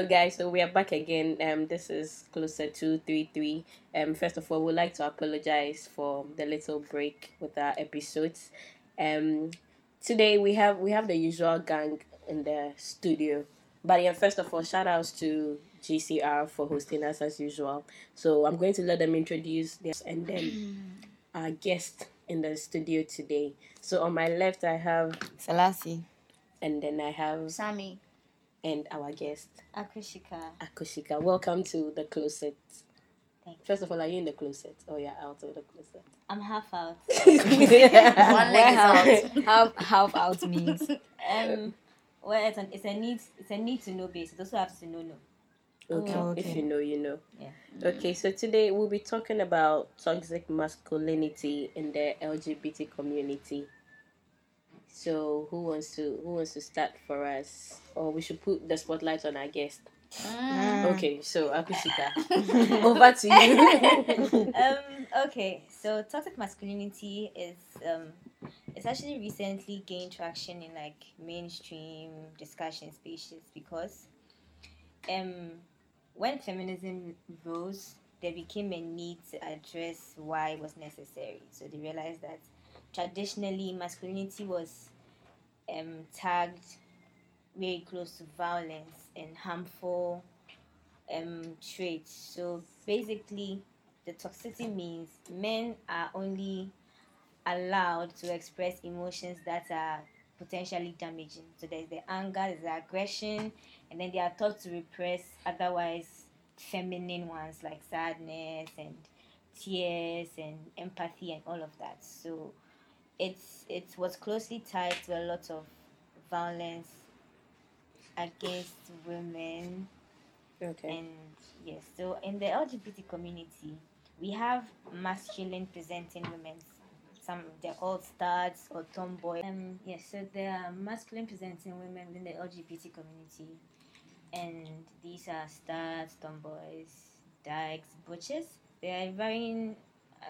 Hello, guys. So we are back again. Um, this is closer to three three. Um, first of all, we'd like to apologize for the little break with our episodes. Um, today we have we have the usual gang in the studio. But yeah, first of all, shout outs to GCR for hosting us as usual. So I'm going to let them introduce this and then our guest in the studio today. So on my left I have Selassie. and then I have Sammy. And our guest Akushika. Akushika. Welcome to the closet. Thanks. First of all, are you in the closet or you're out of the closet? I'm half out. One Where half, half, half out means. Um, well, it's, an, it's a need. It's a need to know base. It also have to know no. Okay. Oh, If you know, you know. Yeah. Okay, so today we'll be talking about toxic masculinity in the LGBT community. So who wants to who wants to start for us? Or we should put the spotlight on our guest. Okay, so Akushika, over to you. um. Okay. So toxic masculinity is um. It's actually recently gained traction in like mainstream discussion spaces because um when feminism rose there became a need to address why it was necessary so they realized that traditionally masculinity was um tagged very close to violence and harmful um traits. So basically the toxicity means men are only allowed to express emotions that are potentially damaging. So there's the anger there's the aggression and then they are taught to repress otherwise feminine ones like sadness and tears and empathy and all of that. So it's it was closely tied to a lot of violence against women okay. and yes so in the lgbt community we have masculine presenting women some they're called studs or tomboy um yes so there are masculine presenting women within the lgbt community and these are studs tomboys dykes butches there are varying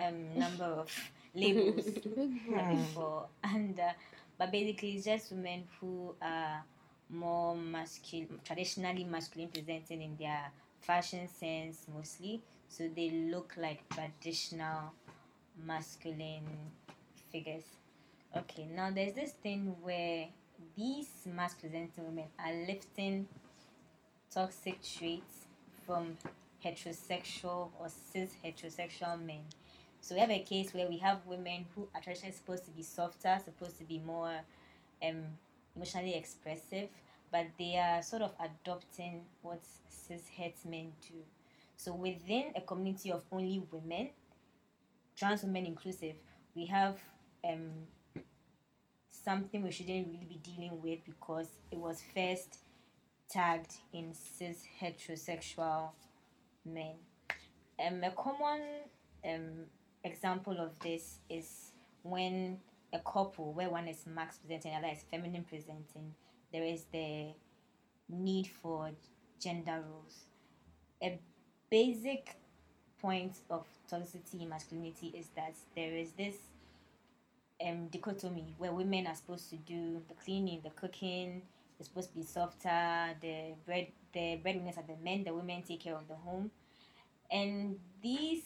um number of labels. For and uh, but basically it's just women who are more masculine traditionally masculine presenting in their fashion sense mostly. So they look like traditional masculine figures. Okay now there's this thing where these masc presenting women are lifting toxic traits from heterosexual or cis heterosexual men so we have a case where we have women who are traditionally supposed to be softer, supposed to be more um, emotionally expressive, but they are sort of adopting what cis het men do. So within a community of only women, trans women inclusive, we have um, something we shouldn't really be dealing with because it was first tagged in cis heterosexual men. Um, a common um, example of this is when a couple where one is masc presenting and the other is feminine presenting there is the need for gender roles. A basic point of toxicity in masculinity is that there is this um, dichotomy where women are supposed to do the cleaning the cooking they're supposed to be softer the bread the breadwinners are the men the women take care of the home. And these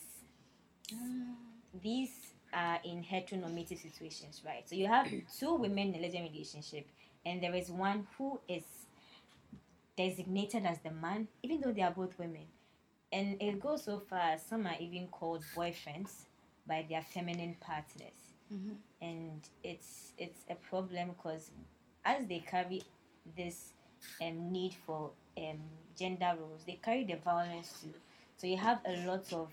these are in heteronormative situations, right? So you have two women in a lesbian relationship, and there is one who is designated as the man, even though they are both women. And it goes so far some are even called boyfriends by their feminine partners. And it's it's a problem because as they carry this um, need for um, gender roles, they carry the violence too. So you have a lot of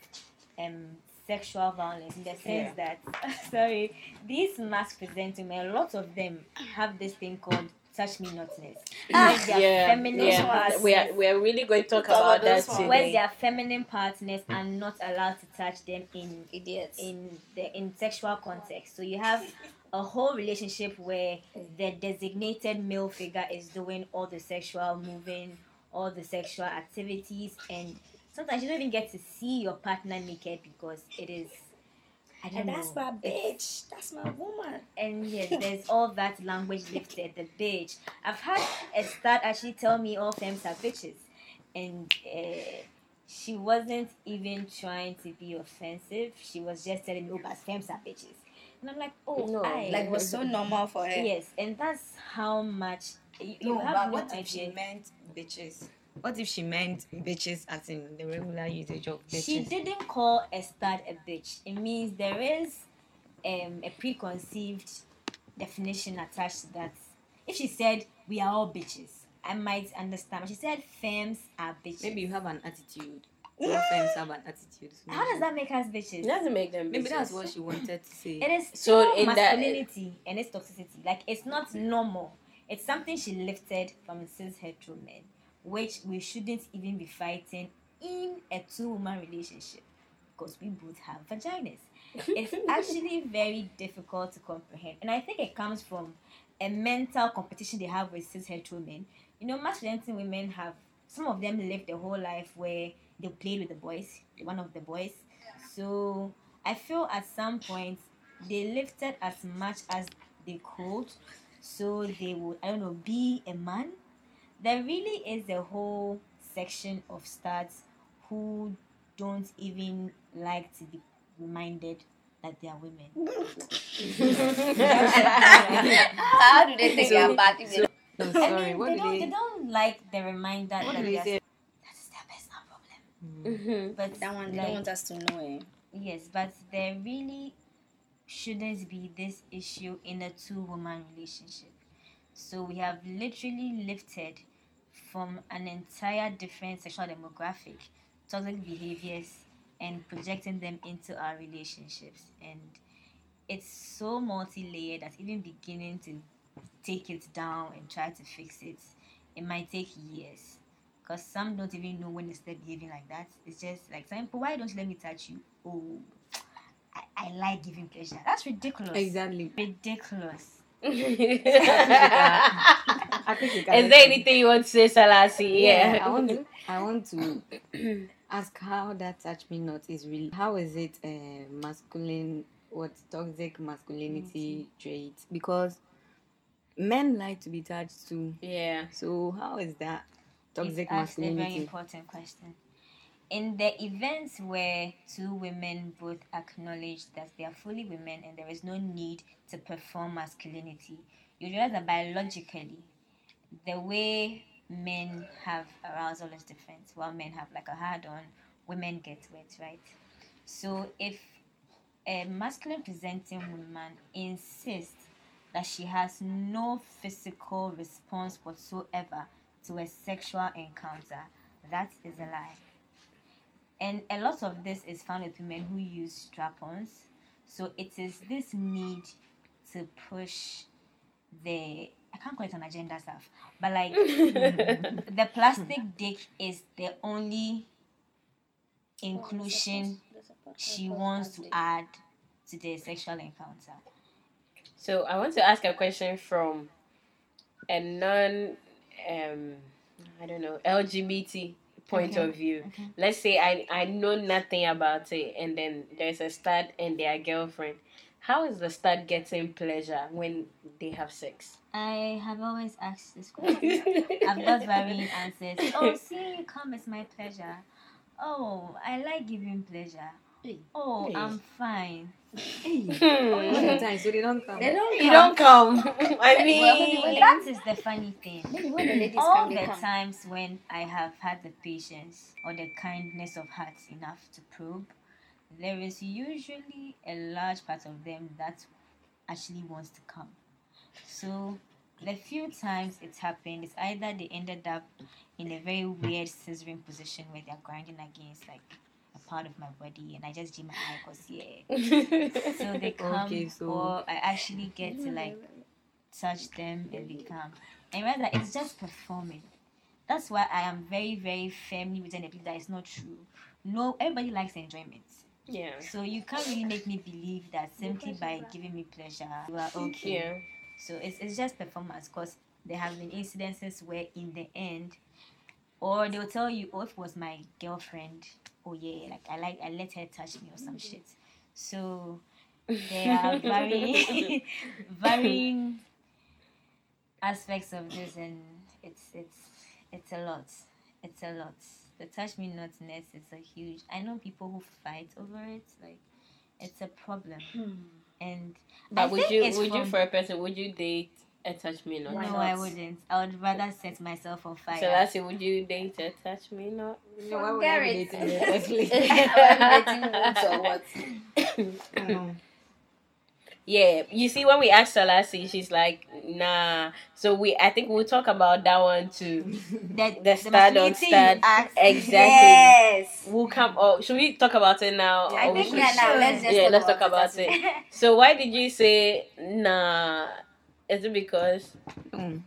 um, sexual violence in the sense that sorry, these masc presenting men, a lot of them have this thing called touch me notness. Where their yeah, feminine yeah. partners, We are we are really going to talk Talk about about that this one. where their feminine partners are mm. not allowed to touch them in Idiots. in the in sexual context. So you have a whole relationship where the designated male figure is doing all the sexual moving, all the sexual activities, and sometimes you don't even get to see your partner naked because it is. I don't and know. that's my bitch. That's my woman. and yes, there's all that language lifted, the bitch. I've had a stud actually tell me all femmes are bitches. and uh, she wasn't even trying to be offensive. She was just telling me, "Oh, but femmes are bitches," and I'm like, "Oh, No. I Like was so normal for her. yes," and that's how much you, you No, have but no what if she meant bitches? What if she meant bitches as in the regular usage of bitches? She didn't call a stud a bitch. It means there is um, a preconceived definition attached to that. If she said we are all bitches, I might understand. But she said femmes are bitches. Maybe you have an attitude. All femmes have an attitude. so How does that make us bitches? It doesn't make them. Maybe that's what she wanted to say. It is So so in that- masculinity and its toxicity. Like it's not normal. It's something she lifted from cis hetero men, which we shouldn't even be fighting in a two-woman relationship because we both have vaginas. It's actually very difficult to comprehend, and I think it comes from a mental competition they have with cis hetero men. You know, masculinity women have some of them lived their whole life where they played with the boys, one of the boys. So I feel at some point they lifted as much as they could, so they would I don't know be a man. There really is a whole section of studs who don't even like to be reminded that they are women. How do they think So- about bad? if they No, I sorry. mean, what they do don't they? they don't like the reminder What that do they they are, say? that is their personal problem. Mhm. But that one, they like, don't want us to know. Eh? Yes, but there really shouldn't be this issue in a two woman relationship. So we have literally lifted from an entire different sexual demographic toxic behaviors and projecting them into our relationships. And it's so multi layered that even beginning to take it down and try to fix it, it might take years. Because some don't even know when they start behaving like that. It's just like, people, why don't you let me touch you? Oh, I, I like giving pleasure. That's ridiculous. Exactly. Ridiculous. I think you Is there anything you want to say, Salasi? yeah, Yeah. I want to, I want to ask how that touch me not is really how is it uh, masculine what toxic masculinity trait because men like to be touched too Yeah. so how is that toxic masculinity? It's asked a very important question. In the events where two women both acknowledge that they are fully women and there is no need to perform masculinity, you realize that biologically, the way men have arousal is different. While men have like a hard on, women get wet, right? So if a masculine presenting woman insists that she has no physical response whatsoever to a sexual encounter, that is a lie. And a lot of this is found with women who use strap ons. So it is this need to push the can't call it an agenda stuff, but like the plastic dick is the only inclusion she wants to add to the sexual encounter. So I want to ask a question from a non, um, I don't know, LGBT point Okay. of view. Okay. Let's say I I know nothing about it, and then there's a stud and their girlfriend. How is the stud getting pleasure when they have sex? I have always asked this question. I've got varying answers. Oh, seeing you come is my pleasure. Oh, I like giving pleasure. Hey. Oh, Hey. I'm fine. hey oh, sometimes so they don't come They don't. you don't come. I mean, when- That is the funny thing. Maybe the All come, the come. times when I have had the patience or the kindness of heart enough to probe, there is usually a large part of them that actually wants to come. So the few times it's happened, it's either they ended up in a very weird scissoring position where they're grinding against like a part of my body and I just jam my eye because yeah. So they come Okay, so- or I actually get to like touch them and become. And rather, it's just performing. That's why I am very, very firmly within the belief that it's not true. No, everybody likes enjoyment. yeah. So you can't really make me believe that simply by giving me pleasure, you are okay. Yeah. So it's, it's just performance because there have been incidences where in the end, or they'll tell you, oh, if it was my girlfriend, oh yeah, like I like I let her touch me or some mm-hmm. shit. So there are varying varying aspects of this and it's it's it's a lot. it's a lot. The touch me notness is a huge. I know people who fight over it. Like, it's a problem. Hmm. And I But would you it's would you for a person would you date a touch me not? No, Why I wouldn't. I would rather set myself on fire. So that's it. Would you date a touch me not? So why would I be Garrett. dating in the first place? Dating woods or what? No. Yeah, you see, when we asked Salasi, she's like, "Nah." So we, I think we'll talk about that one too. the, The stud on stud. Exactly. Yes. We'll come. Oh, should we talk about it now? I or we think should- yeah, now let's just yeah, talk let's about talk about it. it. So why did you say nah? Is it because Mm.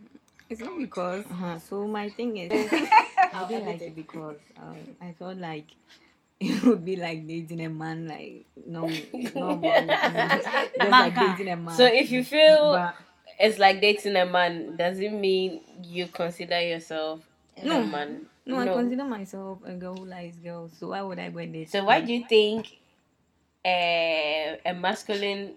It's not because. Uh-huh. So my thing is, I didn't like it because um, I felt like it would be like dating a man, like no, no, just like dating a man. so? If you feel But- it's like dating a man, does it mean you consider yourself a No. man? no, no, I consider myself a girl who likes girls. So why would I go and date? So why do you think a a masculine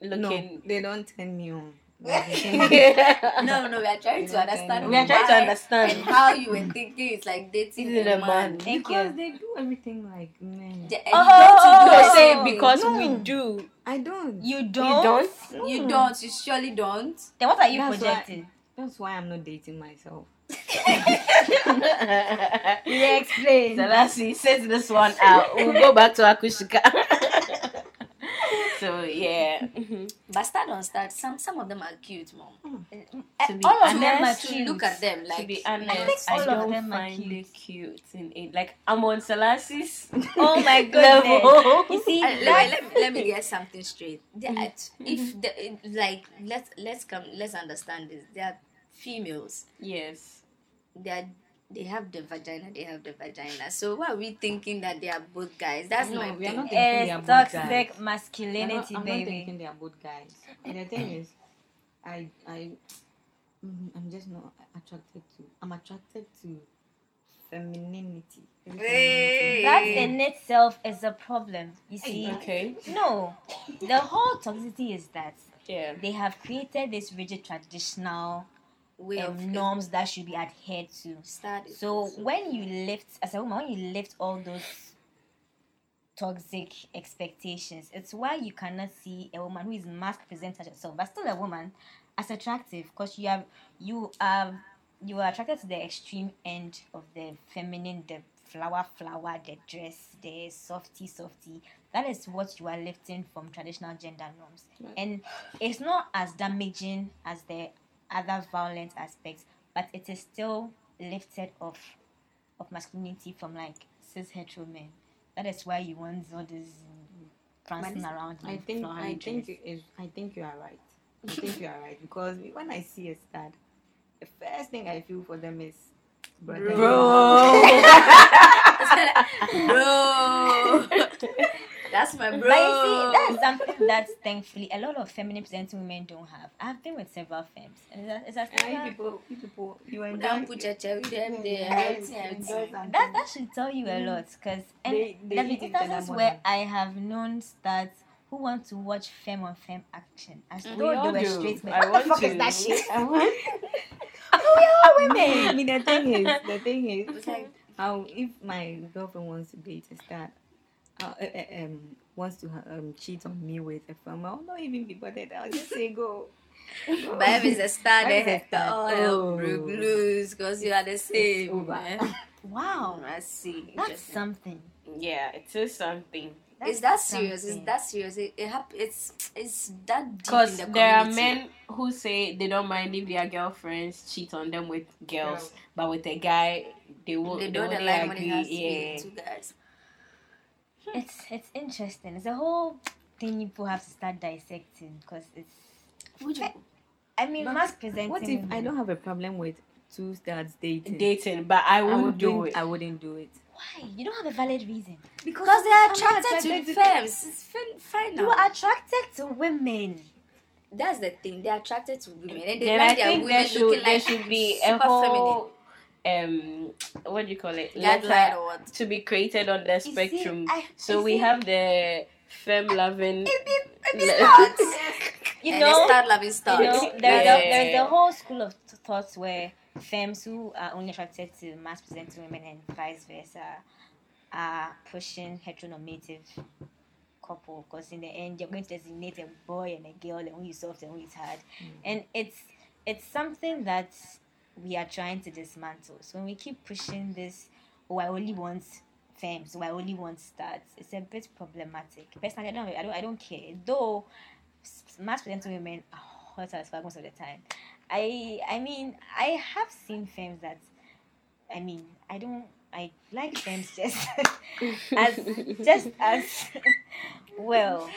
No, looking? they don't turn me on. No, no, we are trying to understand. We are trying to understand. and how you were thinking. It's like dating a man? Thank because you. they do everything like men. Yeah, Oh, don't you do say it? because No. we do. I don't. You You don't? You don't. You don't. You surely don't. Then what are you That's why- projecting? That's why I'm not dating myself. Yeah, explain. Selasi says this one out. We'll go back to Akushika. so yeah. Mhm. But stud on stud. Some some of them are cute, mom. Oh, eh, to be eh, All of them are to look at them like. to be honest, I, all of don't them are find cute. it cute in it. Like I'm on Selasi's Oh my goodness. level. You see, let, me, let, let me get something straight. Are mm-hmm. t- If the, like let's let's come let's understand this. They are females. yes. They are they have the vagina. They have the vagina. So why are we thinking that they are both guys? That's No, my we are not thinking they are it's both guys. toxic I'm not, masculinity, I'm not baby. thinking they are both guys. And the thing is, I I mm, I'm just not attracted to. I'm attracted to femininity. Hey. That in itself is a problem. You see, Okay. no, the whole toxicity is that Yeah. they have created this rigid traditional Way of um, norms that should be adhered to. So when you lift, as a woman, when you lift all those toxic expectations, it's why you cannot see a woman who is masc presented herself, but still a woman, as attractive because you have you are you are attracted to the extreme end of the feminine, the flower flower, the dress, the softy softy. That is what you are lifting from traditional gender norms, and it's not as damaging as the other violent aspects, but it is still lifted off of masculinity from like cis hetero men. That is why you want all this prancing But around. I think flowery I think dress. it is I think you are right. I think you are right because when I see a stud, the first thing I feel for them is brother. Bro. bro. That's my bro. But you see, that's um, something that thankfully a lot of feminine presenting women don't have. I've been with several femmes, and it's a, it's a And you standard- people, you people, you enjoy. Don't put your cherry them there. Yes, Everything, you everything. enjoy something. that that should tell you a mm. lot, because and They- they there have eat been each other instances where I have known studs who want to watch femme on femme action as mm. We though all they were do. straight men. What the fuck to. is that shit? I want. we are women. I mean, the thing is, the thing is, It's like, how if my girlfriend wants to date a stud, uh, uh, uh, um, wants to um cheat on me with a femme, I'll not even be bothered. I'll just say go. but if it's a stud, If it's then a stud, all oh. hell loose because you are the same. over. man. Wow, I see. that's something. Yeah, it is something. Is That's that serious? Is that serious? It, it hap- It's it's that deep Because the there are men who say they don't mind if their girlfriends cheat on them with girls, Girls. but with a guy, they won't. They They, don't won't like when it agree. has to yeah. be two guys. It's it's interesting. It's a whole thing people have to start dissecting because it's. Would you? I mean, But masc presenting. What if I don't have a problem with two studs dating? Dating, but I I won't would do do it. I wouldn't do it. Why? You don't have a valid reason. Because they are I'm attracted to attracted to- femmes. It's fin- fine You are attracted to women. That's the thing. They're attracted to women, and they Then like I their think women there should looking there should be a super whole um what do you call it letter to be created on the You see, spectrum. I- so we see- have the femme loving. You and know, they start loving you know, there's, Yeah. a, there's a whole school of th- thoughts where femmes who are only attracted to masc presenting women and vice versa are pushing heteronormative couple because in the end you're going to designate a boy and a girl and who is soft and who is hard and it's it's something that we are trying to dismantle. So when we keep pushing this oh i only want femmes oh i only want stars it's a bit problematic. Personally i don't i don't, I don't care. Though masc presenting women are hot as fuck most of the time. I i mean i have seen femmes that i mean i don't i like femmes just as just as well.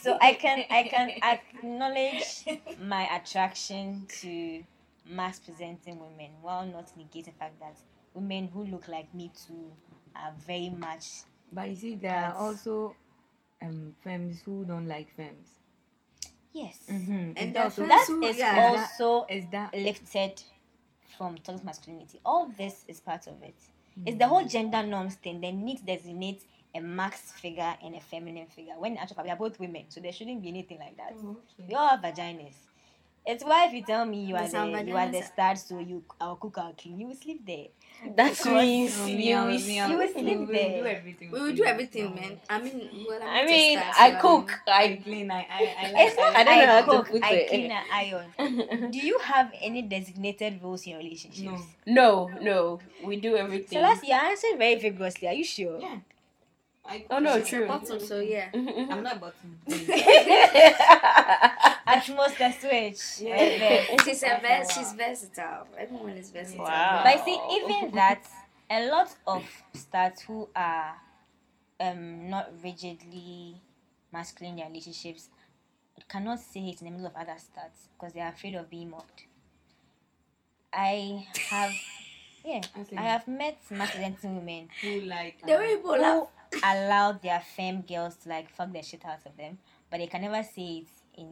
So I can I can acknowledge my attraction to masc presenting women while not negating the fact that women who look like me too are very much But you see, there are also um femmes who don't like femmes. yes. Mm-hmm. And that also, femmes That who- is yeah. also is that lifted from toxic masculinity. All this is part of it. It's the whole gender norms thing. They need to designate a masc figure and a feminine figure. When actually actual we are both women, so there shouldn't be anything like that. We all have vaginas. It's why if you tell me you are But the you are the stud, so you I'll cook, I'll clean, you will sleep there. That Because means me, you will. was- me, I you was- will we sleep will there. do everything. We will do everything, man. I mean, well, I'm I not a mean, stud, I so cook. I I clean. I I I It's like. not I don't know how to cook, put I it. clean and iron. Do you have any designated roles in your relationships? No. no, no. We do everything. So that's you're answering very vigorously. Are you sure? Yeah. I, Oh, no, I- true. Bottom, so mm-hmm. yeah. Mm-hmm, mm-hmm. I'm not bottom. At most a switch. Yeah. Right there. she's a vers- she's versatile. Everyone is versatile. Wow. But you see, even that, a lot of studs who are um not rigidly masculine in their relationships cannot say it in the middle of other studs because they are afraid of being mocked. I have, yeah, Okay. I have met masculine women Who like? The way uh, people laugh. who allow their femme girls to like fuck the shit out of them, but they can never say it in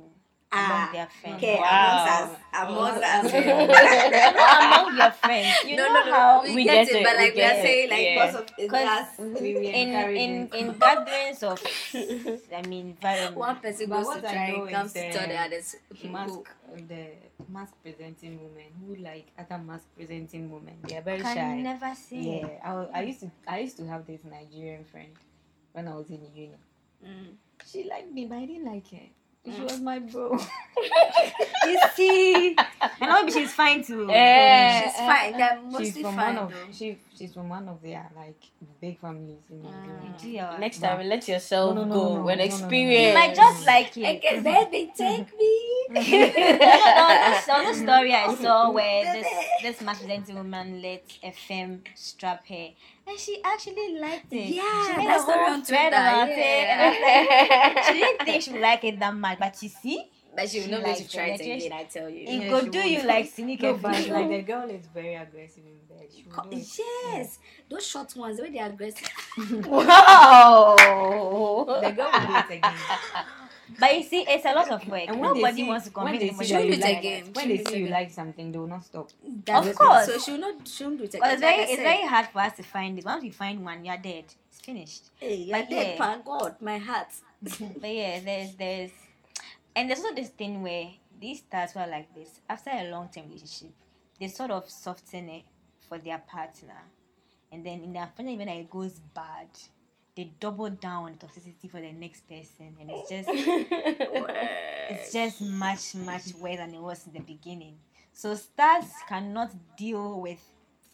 among Ah, their friends. Okay, Wow. amongst us. Amongst Oh. us. among your friends. You no, know no, no. how we, We get, get it, it, but like we are it, saying, like yeah. because of it's 'Cause us. we in encourage in in gatherings of I mean environment. One person goes to I try and comes to tell the others. masc the masc presenting women who like other masc presenting women they are very can shy never say yeah I, was, I used to i used to have this nigerian friend when i was in uni Mm. she liked me but i didn't like her she was my bro You see, and maybe she's fine too. Eh. She's fine. They're she's mostly from fine one of she she's from one of their like big families in Nigeria. Do Next time, let yourself No, no, no, go no, no, and no, no, no. experience. You might just like it. Okay, baby, take me. There's a story I saw where this this masculine woman let a femme strap her, and she actually liked it. Yeah, she made that's a the whole real thread Twitter, about it, and I was like, she didn't think she would like it that much, but you see, But she will She not going to try it. it again, I tell you. it Yeah, go do you like sneaky No, but like the girl is very aggressive in bed. She will Co- do it. Yes, those short ones, the way they are aggressive. wow. The girl will do it again. But you see, it's a lot of work. And Nobody see, wants to when convince they anybody see She'll you do it like, again. when they see you like something, they will not stop. That's Of course. So she'll not, she'll do it again. But it's Like very, I it's very hard for us to find it. Once we find one, you're dead. It's finished. Hey, you're But dead, yeah. thank God, my heart. But yeah, there's there's and there's also this thing where these studs who are like this, after a long term relationship, they sort of soften it for their partner. And then in the event that it goes bad, they double down on toxicity for the next person. And it's just it's just much, much worse than it was in the beginning. So studs cannot deal with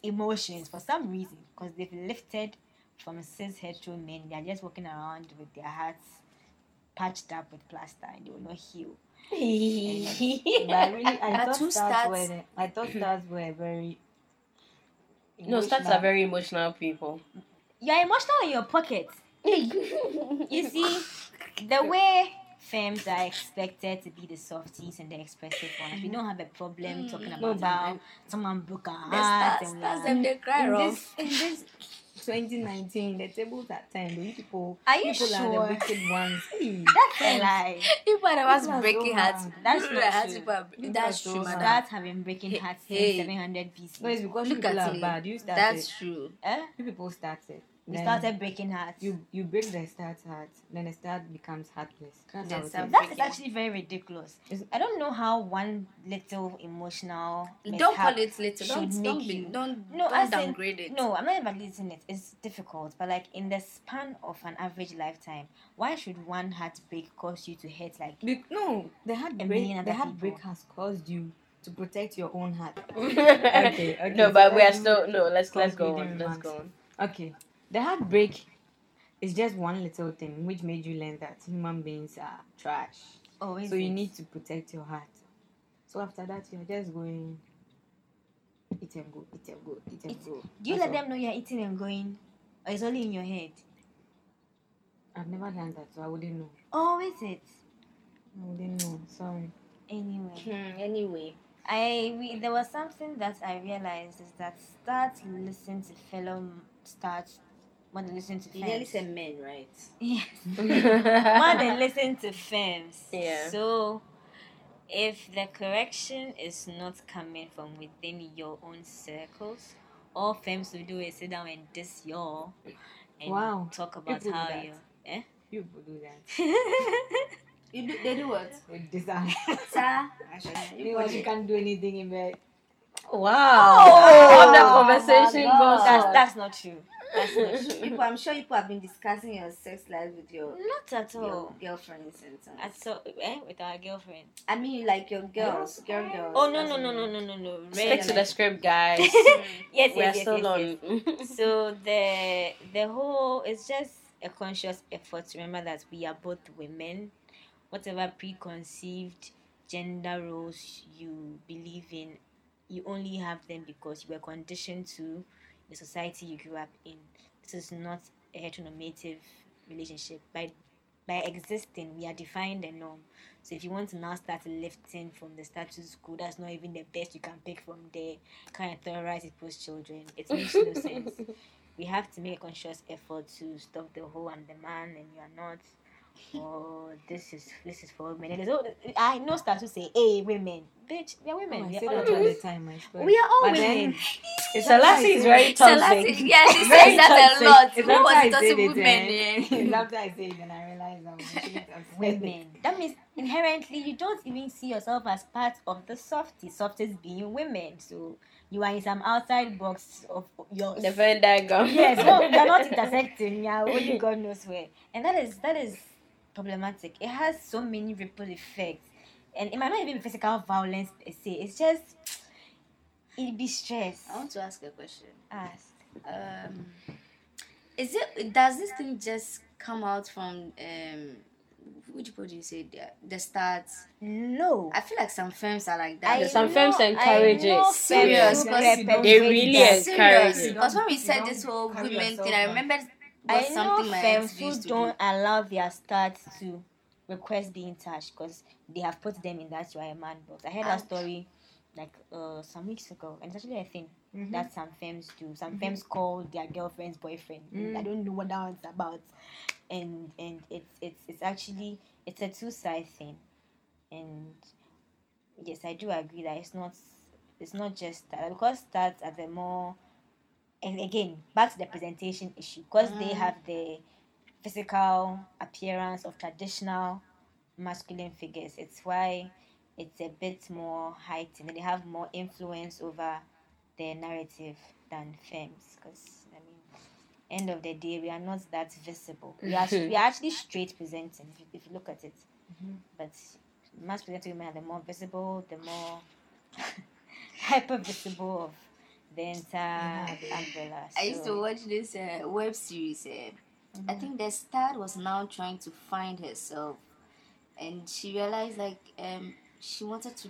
emotions for some reason because they've lifted from cis hetero men. They are just walking around with their hearts patched up with plaster and they will not heal. But I really, I thought two studs studs- were, the- I thought studs were very. no, studs are very emotional people. You're emotional in your pocket. You see, the way femmes are expected to be the softies and the expressive ones, we don't have a problem talking Mm. about but how someone broke our The heart stars, and stars, like- them, they cry in rough. this, in this 2019, the tables are turned. You people, Are you people are the wicked ones. Hey, That's a lie. People are the ones breaking hearts. That's People not hearts, true. people are- People That's true, madam. Studs have been breaking hearts Hey. since 700 BC. no, it's because Look people at are me. bad. You started. That's true. Eh? You people started. We Then started breaking hearts. You you break the stud's heart, then the stud becomes heartless. That's Then how it start is. that is actually very ridiculous. Is- I don't know how one little emotional. Don't call it little. should Don't make don't be, you- don't No, don't as in- downgrade it. No, I'm not invalidating it. It's difficult, but like in the span of an average lifetime, why should one heartbreak cause you to hurt like? Be- no, the million heartbreak other the heartbreak people. has caused you to protect your own heart. okay, okay, No, so but we are still no. Let's let's go on. Let's remarks. go on. Okay, the heartbreak is just one little thing which made you learn that human beings are trash. Oh, is so you need to protect your heart. So after that, you're just going eat and go, eat and go, eat and It's- go. Do you That's let all. them know you're eating and going, or it's only in your head? I've never done that, so I wouldn't know. Oh, is it? I wouldn't know. Sorry. Anyway. Hmm, anyway, I we, there was something that I realized is that stud listening to fellow stud more than listen to You nearly femmes. said men, right? Yes. more than listen to femmes. Yeah. So if the correction is not coming from within your own circles, all femmes will do is sit down and diss y'all and Wow. talk about People how that. you eh? You people do that. You do, they do what? With this eye. Sir, Meanwhile, you can't do anything in bed. Wow. Oh, How the conversation God. goes That's that's not true. That's not true. people, I'm sure people have been discussing your sex life with your, Not at your all. girlfriends and so. At all, eh? With our girlfriend. I mean, like your girls, girl girls. Oh no no no no no no no. Stick Really. to the script, guys. Yes, we are yes, yes, still yes, on. yes. So the the whole it's just a conscious effort to remember that we are both women. Whatever preconceived gender roles you believe in, you only have them because you were conditioned to the society you grew up in. This is not a heteronormative relationship. By by existing, we are defined the norm. So if you want to now start lifting from the status quo, that's not even the best you can pick from there. Kind of terrorize post children. It makes no sense. We have to make a conscious effort to stop the whole I'm the man and you are not. Or this is this is for women. And there's all, I know start to say, "Hey, women, bitch, we are women. Oh, I we, say are all, that all the time. I we are all But women." then, it's a I Selassie is very toxic. Selassie, yeah, she says that a lot. Who was I it? Also said it, women. yeah. It's after I say it, then I realize that I shouldn't have said it. women. That means inherently you don't even see yourself as part of the softies. Softies being women. So you are in some outside box of yours. the Venn diagram. yes, no, you're not intersecting. Yeah, only God knows where. And that is that is problematic. It has so many ripple effects, and it might not even be physical violence per se. It's just it'd be stress. I want to ask a question. Ask. Um, is it does this thing just come out from um, which part do you say the the start? No. I feel like some femmes are like I that. Some know- femmes encourage it. Serious, because do you perpetuate They really encourage Serious, it. because when we said this whole carry women thing, I down. remember I know femmes who don't do. allow their staff to request being touched because they have put them in that a man box. I heard that story like uh some weeks ago, and it's actually a thing Mhm. that some femmes do. Some femmes call their girlfriend's boyfriend. and I Mm. don't know what that one's about, and and it's it's it's actually it's a two side thing, and yes, I do agree that it's not it's not just that because that's at the more and again back to the presentation issue because they Mm. have the physical appearance of traditional masculine figures it's why it's a bit more heightened and they have more influence over the narrative than femmes because i mean end of the day we are not that visible. We are, we are actually straight presenting if you, if you look at it. But masc presenting women are the more visible the more hyper visible of the entire umbrella. I used to watch this uh, web series. Uh, I think the stud was now trying to find herself, and she realized like um she wanted to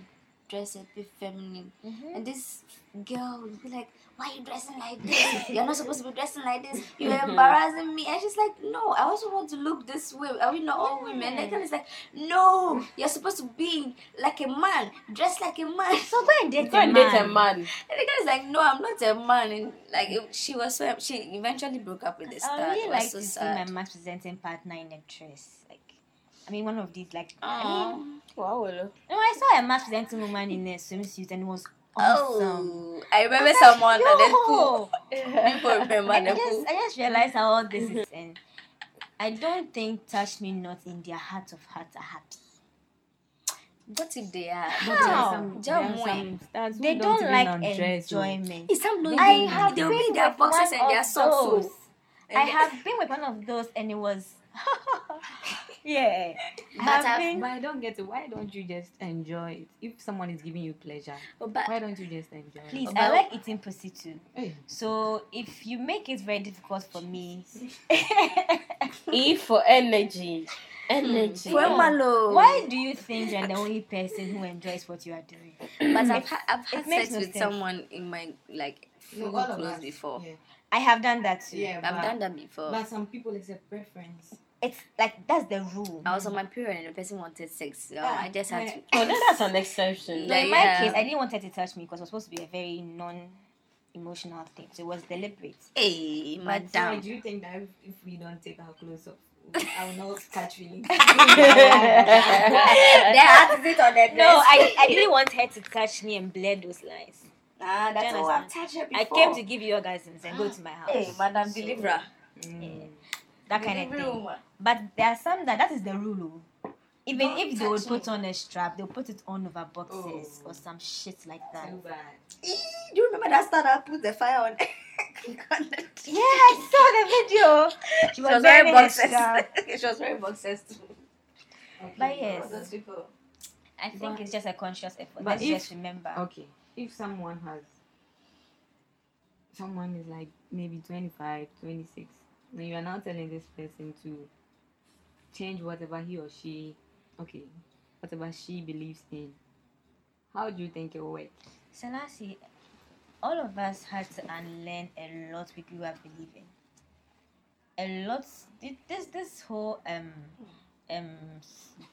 dress a bit feminine, Mhm. and this girl would be like, "Why are you dressing like this? You're not supposed to be dressing like this. You're embarrassing me." And she's like, "No, I also want to look this way. Are we not all women?" And the girl is like, "No, you're supposed to be like a man, dress like a man." so go and date Go a and date a man. man. And the guy is like, no, I'm not a man. And like, she was so, she eventually broke up with this. I really like so to see my masc presenting partner in a dress. Like, I mean, one of these, like, I mean, Wow. no, I saw a masc presenting woman in a swimsuit and it was awesome. Oh, I remember someone and then Yo! People remember I and then just. I just realized how all this is, and I don't think touch me not in their heart of hearts are happy. What if they are? How? There are some, there are some They don't, don't like undress, oh. enjoyment. It's some no I they- have they'll been bring their with boxes one and their of socks. Oh. those. I have been with one of those, and it was yeah. But Have I've- But I don't get it. Why don't you just enjoy it? If someone is giving you pleasure, Oh, but why don't you just enjoy Please, it? I like eating pussy too. Hey. So if you make it very difficult for me, E for energy. Energy. Hmm. Fue hmm. malo. why do you think you're the only person who enjoys what you are doing? But I've, ha- I've had sex with sense. someone in my like full clothes before. Yeah, I have done that too. yeah I've but, done that before. But some people it's a preference. It's like that's the rule. I was on my period and the person wanted sex. So Ah, I just had to. Oh, then that's an exception. So in my Yeah. case, I didn't want her to touch me because it was supposed to be a very non-emotional thing. So it was deliberate. Hey, Sorry, madam. do you think that if, if we don't take our clothes off, I will not catch feelings? they had to sit on their No, I, I didn't want her to touch me and bled those lines. Nah, that's Do all I've touched her I came to give you orgasms and go to my house. Hey, madam So, deliverer. Mm. That kind of thing. woman. But there are some that that is the rule. oh. Even Don't if they would put on a strap, they'll put it on over boxes Oh. or some shit like that. Eee, Do you remember that stud that put the fire on? Yeah, I saw the video. She She was, was wearing wearing a boxes. she was wearing boxes too. But yes, Those people. I think But- it's just a conscious effort. but Let's if- just remember. Okay, if someone has, someone is like maybe 25, 26, and you are now telling this person to change whatever he or she, okay, whatever she believes in, how do you think it will work? Selassie, all of us had to unlearn a lot we grew up believing. A lot. This this whole um um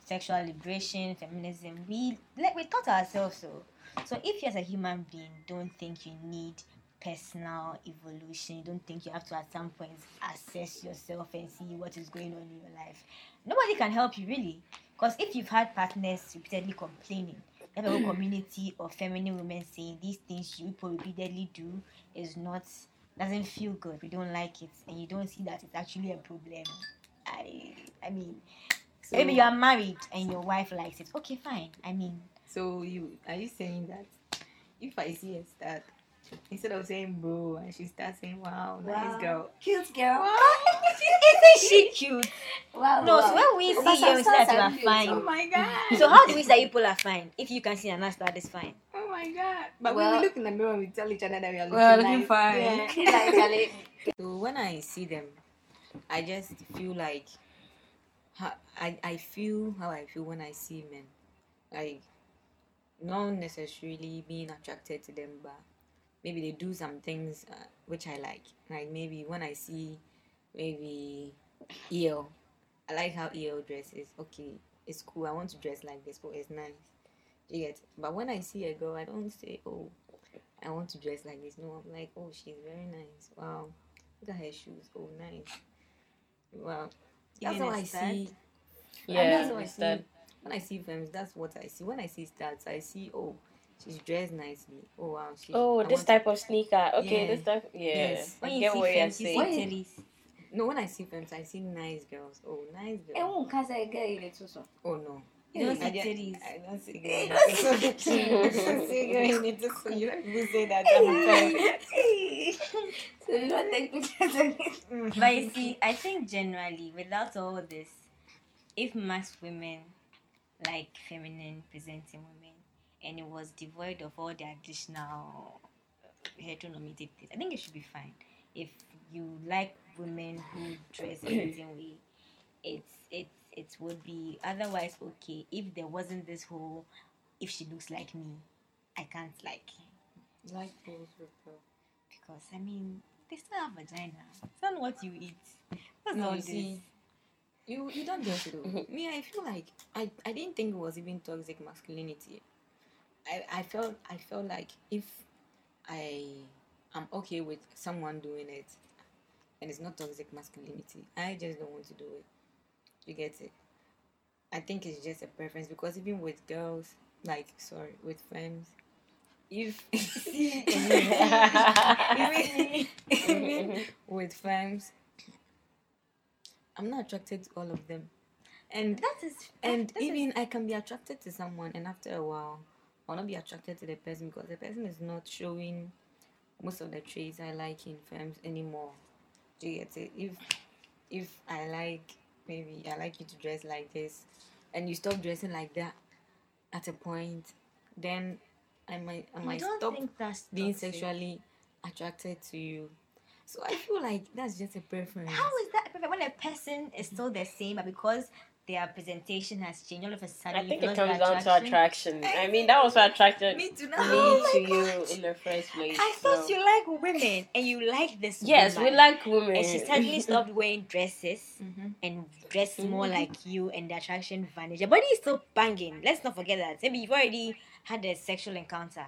sexual liberation, feminism. We like we taught ourselves so. So if you as a human being don't think you need personal evolution, you don't think you have to at some point assess yourself and see what is going on in your life, nobody can help you really. Because if you've had partners repeatedly complaining, you have a whole mm. community of feminine women saying these things you repeatedly do is not doesn't feel good. We don't like it, and you don't see that it's actually a problem. I I mean, So, maybe you are married and your wife likes it. Okay, fine. I mean, So you are you saying that if I see a stud, instead of oh, saying bro, and she starts saying wow, nice girl. Cute girl. isn't she cute? Wow. No, wow. so when we see you, we that you are cute. Oh fine. Oh my god. So how do we say that people are fine? If you can see and that's fine. Oh my god. But Well- when we look in the mirror, we tell each other that we are looking, We're looking nice. fine. Yeah. So when I see them, I just feel like how, I I feel how I feel when I see men, like not necessarily being attracted to them, but maybe they do some things uh, which I like. Like maybe when I see maybe EL, I like how EL dresses. Okay, it's cool. I want to dress like this, but it's nice. You get. it? But when I see a girl, I don't say, oh, I want to dress like this. No, I'm like, oh, she's very nice. Wow. Look at her shoes. Oh, nice. Wow. That's how I see. Yeah, and that's how I see. When I see femmes, that's what I see. When I see studs, I see, oh, she's dressed nicely. Oh, wow. She, Oh, I this want- type of sneaker. Okay, Yeah. this type. Yeah, Yes. I When you get see what you're femmes, you see titties. No, when I see femmes, I see nice girls. Oh, nice girls. who can say girl in it also? Oh, no. You don't see just- titties. I don't see girl in. I don't see girl in it. So you don't even say that. I'm sorry. so you don't take pictures of it. Mm-hmm. But you see, I think generally, without all this, if most women like feminine presenting women and it was devoid of all the additional uh, heteronormative things, I think it should be fine. If you like women who dress in a certain way, it's it's it would be otherwise okay if there wasn't this whole if she looks like me, I can't like Like repel. because I mean they still have vagina. It's not what you eat. What's No, all this? see, you you don't get it. though. Me, I feel like I, I didn't think it was even toxic masculinity. I, I felt I felt like if I am okay with someone doing it, and it's not toxic masculinity, I just don't want to do it. You get it? I think it's just a preference because even with girls, like sorry, with femmes, if even, even with friends, I'm not attracted to all of them, and That is and that is- even I can be attracted to someone, and after a while, I'll not be attracted to the person because the person is not showing most of the traits I like in femmes anymore. Do you get it? If if I like maybe I like you to dress like this, and you stop dressing like that at a point, then I might I might stop being toxic. sexually attracted to you. So I feel like that's just a preference. How is that perfect when a person is still the same, but because their presentation has changed, all of a sudden I think it comes down to attraction. I mean, that was what attracted Me too. me now. to you in the first place. I thought you like women and you like this. Yes, we like women. And she suddenly stopped wearing dresses Mhm. and dressed more Mhm. like you, and the attraction vanished. Your body is still banging. Let's not forget that. Maybe you've already had a sexual encounter,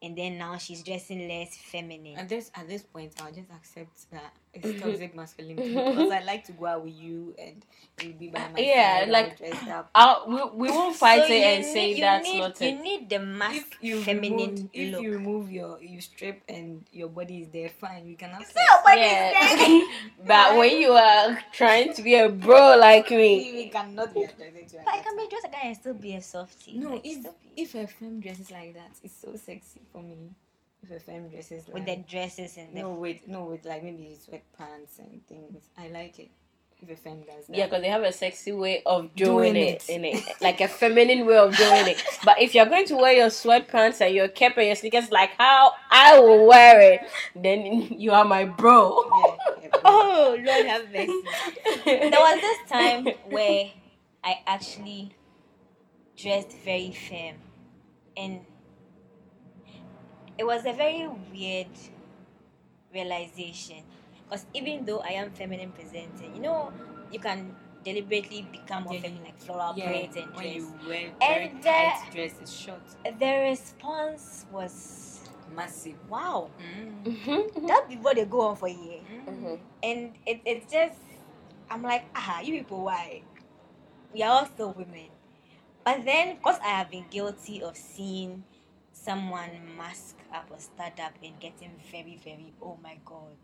and then now she's dressing less feminine. At this at this point, I'll just accept that it's toxic masculinity because I like to go out with you and you'll be by my Yeah, side, like- dressed up. I'll, we, we won't fight So it and need- say you that's need, not You it. need the mask If you feminine remove, if look. you remove your you strip and your body is there, fine. We can have sex. Yeah, but when you are trying to be a bro like me, we cannot be attracted to But I can be dressed like that and still be a softie. No, like, if still be- if a femme dresses like that, it's so sexy for me. If a femme dresses like with the dresses and the no with no with like maybe sweatpants and things, I like it. If a femme does that. yeah, because they have a sexy way of doing, Doing it, it. in it, like a feminine way of doing it. But if you're going to wear your sweatpants and your cap and your sneakers like how I will wear it, then you are my bro. Yeah, yeah, but- Oh Lord have mercy. there was this time where I actually dressed very firm, and it was a very weird realization. Because even though I am feminine presenting, you know, you can deliberately become more Yeah, feminine, like floral yeah, braids and when dress. you wear And, very tight uh, dresses, short, The response was, massive. "Wow, Mm. That be what they go on for a year." mhm. and it, it's just i'm like ah you people why we are all still women but then because i have been guilty of seeing someone masc up or start up and getting very very oh my god.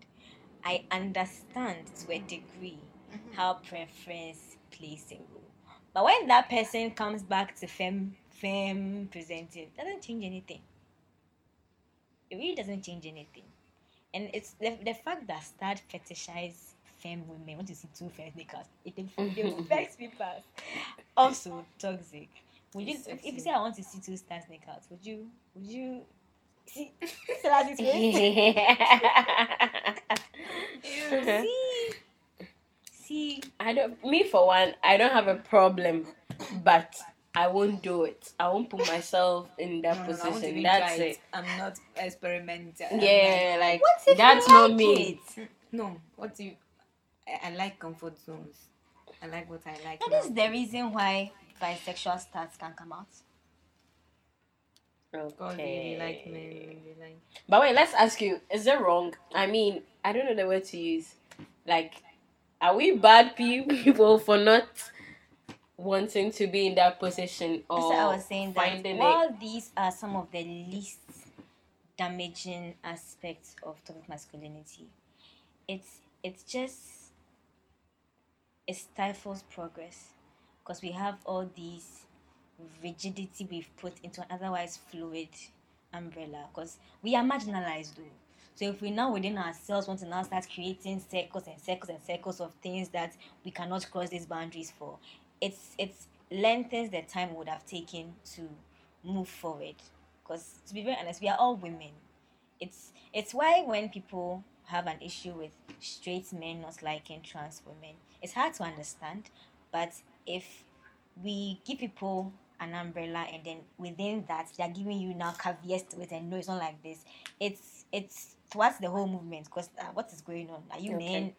I understand to a degree mm-hmm. how preference plays a role. But when that person comes back to femme femme presenting it doesn't change anything. It really doesn't change anything. And it's the, the fact that start fetishize femme women want to see two femme niggas it me. Fast also toxic would you It's if you say i want to see two stars niggas would you would you see so that's it way? see see I don't. Me for one, I don't have a problem, but I won't do it. I won't put myself in that No, no, no, I want to position. That's try it. I'm not experimental. I'm Yeah, like that's not like me. it? no. What do you? I, I like comfort zones. I like what I like. that now. is the reason why bisexual stars can come out God really like Okay. men. Really like. But wait, let's ask you: Is it wrong? I mean, I don't know the word to use. Like, are we bad people for not wanting to be in that position or That's what I was saying that finding it? while these are some of the least damaging aspects of toxic masculinity, it's it's just it stifles progress because we have all these rigidity we've put into an otherwise fluid umbrella because we are marginalized though. So if we now within ourselves want to now start creating circles and circles and circles of things that we cannot cross these boundaries for, it's it's lengthens the time would have taken to move forward. Because to be very honest, we are all women. It's it's why when people have an issue with straight men not liking trans women, it's hard to understand. But if we give people an umbrella and then within that they are giving you now caveats to it and no it's not like this. It's it's towards the whole movement because uh, what is going on? Are you Okay. men?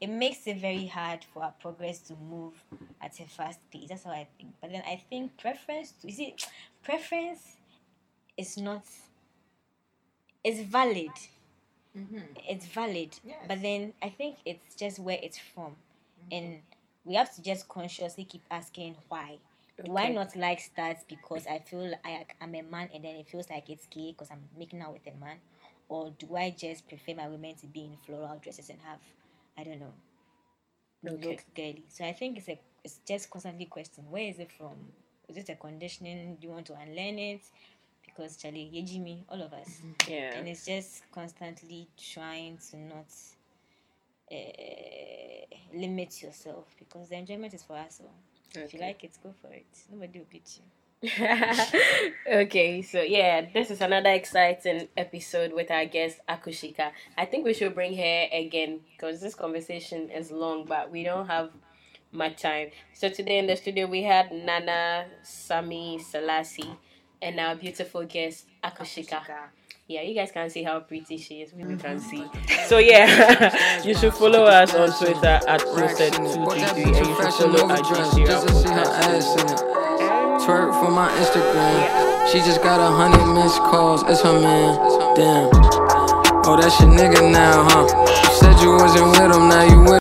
It makes it very hard for our progress to move at a fast pace. That's how i think. But then i think preference to you see preference is not it's valid. Mm-hmm. it's valid. Yes. but then i think it's just where it's from. And we have to just consciously keep asking why Do I not like studs because I feel I, I'm a man and then it feels like it's gay because I'm making out with a man? Or do I just prefer my women to be in floral dresses and have, I don't know, Okay. look girly? So I think it's a it's just constantly question where is it from? Is it a conditioning? Do you want to unlearn it? Because Charlie, Yejimi, all of us. Mm-hmm. Yeah. And it's just constantly trying to not uh, limit yourself because the enjoyment is for us all. If you like it, go for it. Nobody will beat you. okay, so yeah, this is another exciting episode with our guest Akushika. I think we should bring her again because this conversation is long, but we don't have much time. So today in the studio we had Nana Sami Selassie and our beautiful guest Akushika. Yeah, you guys can see how pretty she is. We can mm-hmm. see. So yeah, you should follow us on Twitter at Closet233 and you should follow our GC just to see her ass in it. Twerk for my Instagram. She just got a hundred missed calls. It's her man. Damn. Oh, that's your nigga now, huh? You said you wasn't with him, now you with